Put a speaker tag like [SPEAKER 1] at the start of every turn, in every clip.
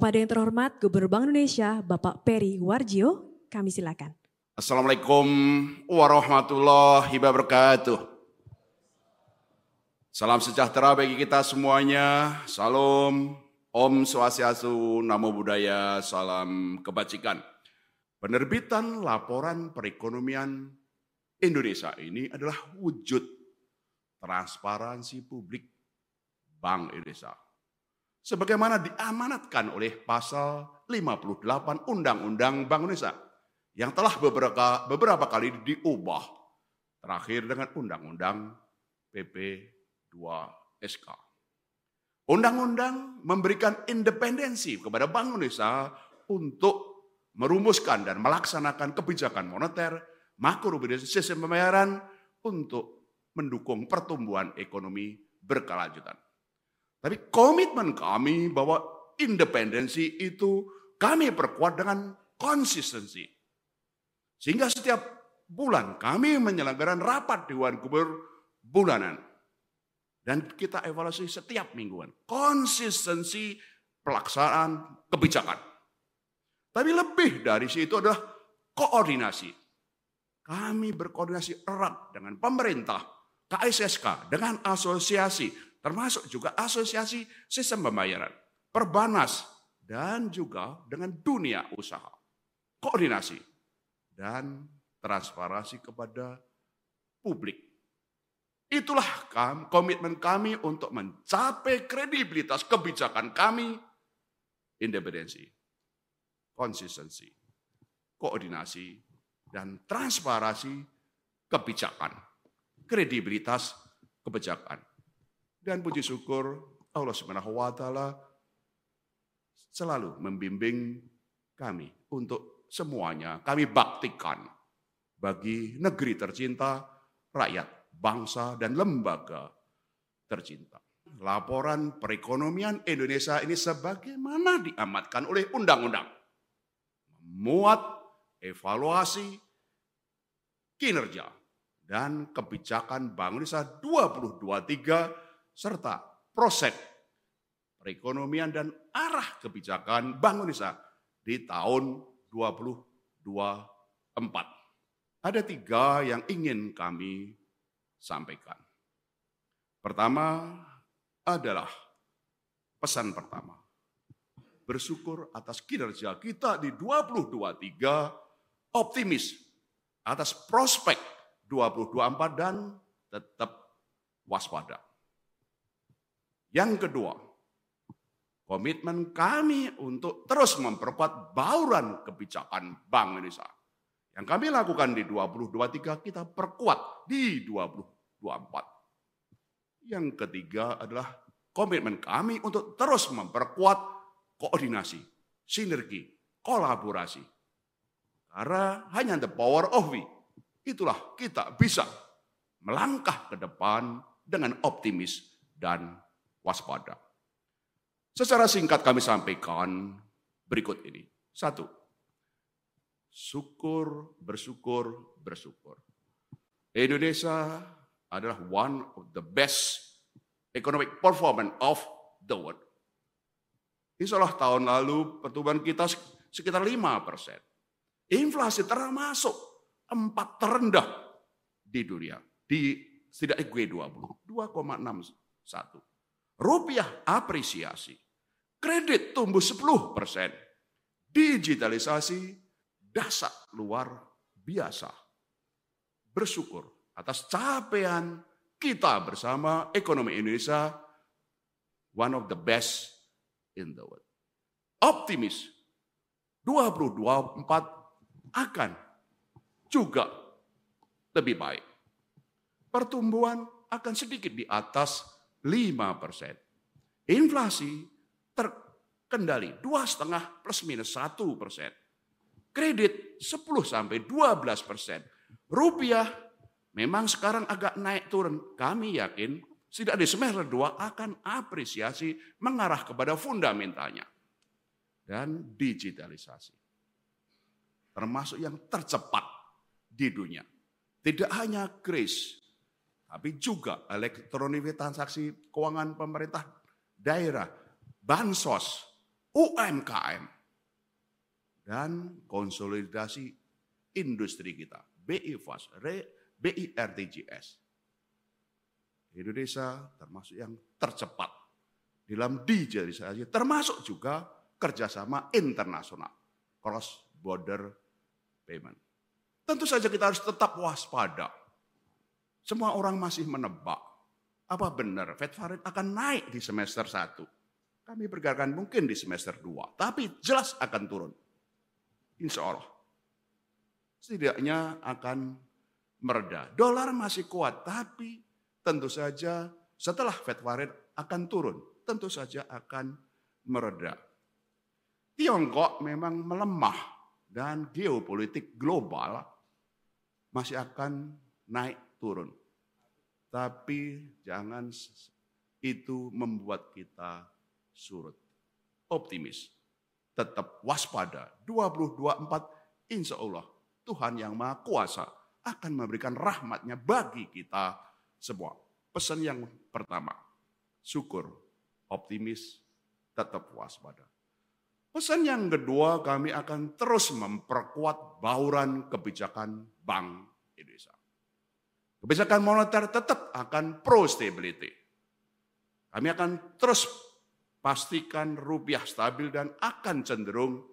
[SPEAKER 1] Kepada yang terhormat Gubernur Bank Indonesia, Bapak Peri Warjio, kami silakan.
[SPEAKER 2] Assalamualaikum warahmatullahi wabarakatuh. Salam sejahtera bagi kita semuanya. Salam, Om Swastiastu, Namo Buddhaya, salam kebajikan. Penerbitan laporan perekonomian Indonesia ini adalah wujud transparansi publik Bank Indonesia sebagaimana diamanatkan oleh pasal 58 Undang-Undang Bank Indonesia yang telah beberapa, beberapa kali diubah terakhir dengan Undang-Undang PP 2 SK. Undang-undang memberikan independensi kepada Bank Indonesia untuk merumuskan dan melaksanakan kebijakan moneter, makro sistem pembayaran untuk mendukung pertumbuhan ekonomi berkelanjutan. Tapi komitmen kami bahwa independensi itu kami perkuat dengan konsistensi. Sehingga setiap bulan kami menyelenggarakan rapat Dewan Gubernur bulanan. Dan kita evaluasi setiap mingguan. Konsistensi pelaksanaan kebijakan. Tapi lebih dari situ adalah koordinasi. Kami berkoordinasi erat dengan pemerintah, KSSK, dengan asosiasi, termasuk juga asosiasi sistem pembayaran, perbanas, dan juga dengan dunia usaha. Koordinasi dan transparansi kepada publik. Itulah komitmen kami untuk mencapai kredibilitas kebijakan kami, independensi, konsistensi, koordinasi, dan transparansi kebijakan, kredibilitas kebijakan dan puji syukur Allah Subhanahu wa taala selalu membimbing kami untuk semuanya kami baktikan bagi negeri tercinta, rakyat, bangsa dan lembaga tercinta. Laporan perekonomian Indonesia ini sebagaimana diamatkan oleh undang-undang memuat evaluasi kinerja dan kebijakan Bank Indonesia 2023 serta proses perekonomian dan arah kebijakan Bank Indonesia di tahun 2024. Ada tiga yang ingin kami sampaikan. Pertama adalah pesan pertama. Bersyukur atas kinerja kita di 2023 optimis atas prospek 2024 dan tetap waspada. Yang kedua, komitmen kami untuk terus memperkuat bauran kebijakan Bank Indonesia. Yang kami lakukan di 2023 kita perkuat di 2024. Yang ketiga adalah komitmen kami untuk terus memperkuat koordinasi, sinergi, kolaborasi. Karena hanya the power of we, itulah kita bisa melangkah ke depan dengan optimis dan waspada. Secara singkat kami sampaikan berikut ini. Satu, syukur, bersyukur, bersyukur. Indonesia adalah one of the best economic performance of the world. Insya Allah tahun lalu pertumbuhan kita sekitar 5 persen. Inflasi termasuk empat terendah di dunia. Di setidaknya G20, 2,61. Rupiah apresiasi. Kredit tumbuh 10 persen. Digitalisasi dasar luar biasa. Bersyukur atas capaian kita bersama ekonomi Indonesia one of the best in the world. Optimis 2024 akan juga lebih baik. Pertumbuhan akan sedikit di atas 5 persen. Inflasi terkendali dua setengah plus minus satu persen. Kredit 10 sampai 12 persen. Rupiah memang sekarang agak naik turun. Kami yakin tidak di semester 2 akan apresiasi mengarah kepada fundamentalnya. Dan digitalisasi. Termasuk yang tercepat di dunia. Tidak hanya kris, tapi juga elektronik transaksi keuangan pemerintah daerah, bansos, UMKM, dan konsolidasi industri kita. BI FAS, BI RTGS. Indonesia termasuk yang tercepat dalam digitalisasi, termasuk juga kerjasama internasional, cross border payment. Tentu saja kita harus tetap waspada. Semua orang masih menebak, apa benar Fed Fund akan naik di semester 1. Kami perkirakan mungkin di semester 2, tapi jelas akan turun. Insya Allah. Setidaknya akan mereda. Dolar masih kuat, tapi tentu saja setelah Fed Fund akan turun. Tentu saja akan mereda. Tiongkok memang melemah dan geopolitik global masih akan naik turun. Tapi jangan itu membuat kita surut. Optimis. Tetap waspada. 2024 insya Allah Tuhan yang Maha Kuasa akan memberikan rahmatnya bagi kita semua. Pesan yang pertama, syukur, optimis, tetap waspada. Pesan yang kedua, kami akan terus memperkuat bauran kebijakan Bank Indonesia. Kebijakan moneter tetap akan pro stability. Kami akan terus pastikan rupiah stabil dan akan cenderung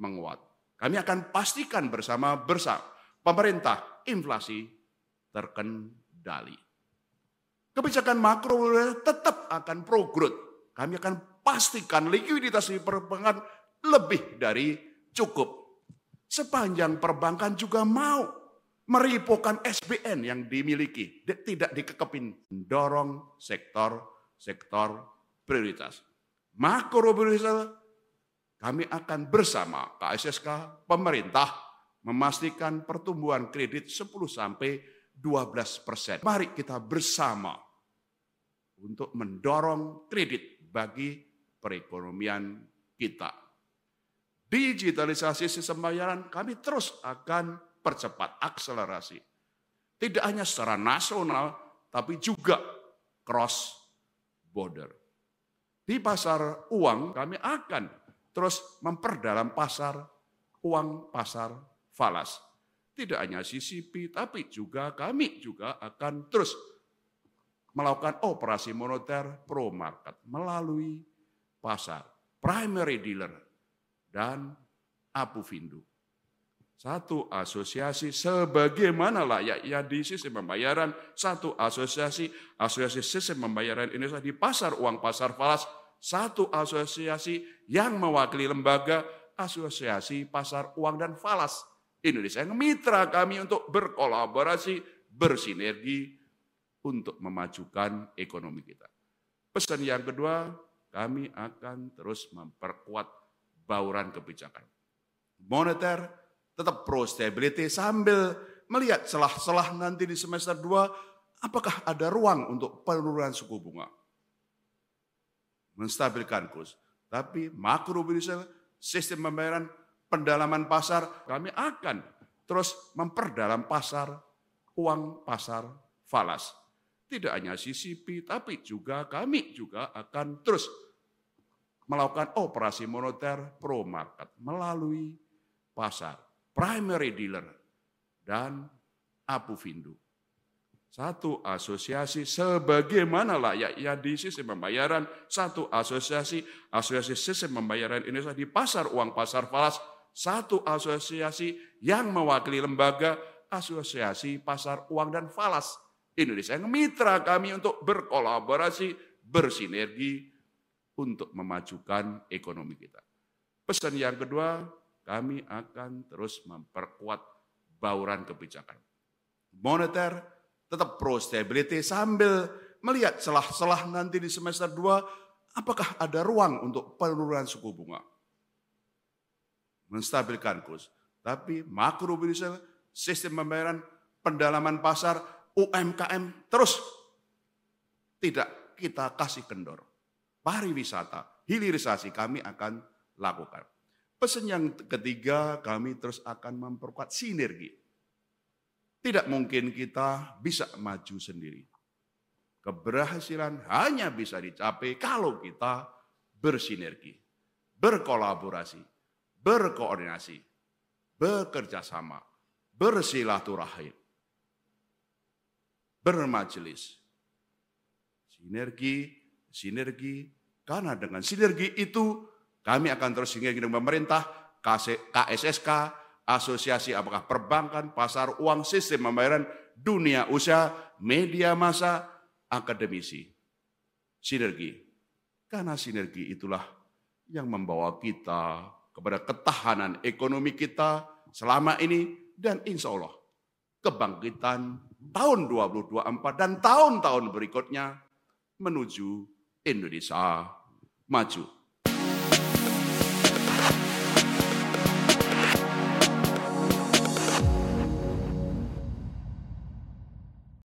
[SPEAKER 2] menguat. Kami akan pastikan bersama bersama pemerintah inflasi terkendali. Kebijakan makro tetap akan pro growth. Kami akan pastikan likuiditas di perbankan lebih dari cukup. Sepanjang perbankan juga mau meripokan SBN yang dimiliki, tidak dikekepin, dorong sektor-sektor prioritas. Makro prioritas kami akan bersama KSSK, pemerintah, memastikan pertumbuhan kredit 10 sampai 12 persen. Mari kita bersama untuk mendorong kredit bagi perekonomian kita digitalisasi sistem pembayaran kami terus akan percepat akselerasi. Tidak hanya secara nasional, tapi juga cross border. Di pasar uang kami akan terus memperdalam pasar uang pasar falas. Tidak hanya CCP, tapi juga kami juga akan terus melakukan operasi moneter pro market melalui pasar primary dealer dan Apufindo. Satu asosiasi sebagaimana layaknya di sistem pembayaran, satu asosiasi, asosiasi sistem pembayaran Indonesia di pasar uang pasar falas, satu asosiasi yang mewakili lembaga asosiasi pasar uang dan falas Indonesia yang mitra kami untuk berkolaborasi, bersinergi untuk memajukan ekonomi kita. Pesan yang kedua, kami akan terus memperkuat bauran kebijakan. Moneter tetap pro stability sambil melihat celah-celah nanti di semester 2 apakah ada ruang untuk penurunan suku bunga. Menstabilkan kurs. Tapi makro sistem pembayaran pendalaman pasar kami akan terus memperdalam pasar uang pasar falas. Tidak hanya CCP tapi juga kami juga akan terus melakukan operasi moneter pro market melalui pasar, primary dealer, dan Apufindo. Satu asosiasi sebagaimana layaknya di sistem pembayaran, satu asosiasi, asosiasi sistem pembayaran Indonesia di pasar uang pasar falas, satu asosiasi yang mewakili lembaga asosiasi pasar uang dan falas Indonesia yang mitra kami untuk berkolaborasi, bersinergi, untuk memajukan ekonomi kita. Pesan yang kedua, kami akan terus memperkuat bauran kebijakan. Moneter tetap pro stability sambil melihat celah-celah nanti di semester 2 apakah ada ruang untuk penurunan suku bunga. Menstabilkan kurs. Tapi makro bisa sistem pembayaran, pendalaman pasar, UMKM terus tidak kita kasih kendor pariwisata, hilirisasi kami akan lakukan. Pesan yang ketiga, kami terus akan memperkuat sinergi. Tidak mungkin kita bisa maju sendiri. Keberhasilan hanya bisa dicapai kalau kita bersinergi. berkolaborasi, berkoordinasi, bekerja sama, bersilaturahim, bermajelis. Sinergi, sinergi, karena dengan sinergi itu kami akan terus sinergi dengan pemerintah, KSSK, asosiasi apakah perbankan, pasar uang, sistem pembayaran, dunia usaha, media massa, akademisi. Sinergi. Karena sinergi itulah yang membawa kita kepada ketahanan ekonomi kita selama ini dan insya Allah kebangkitan tahun 2024 dan tahun-tahun berikutnya menuju Indonesia maju.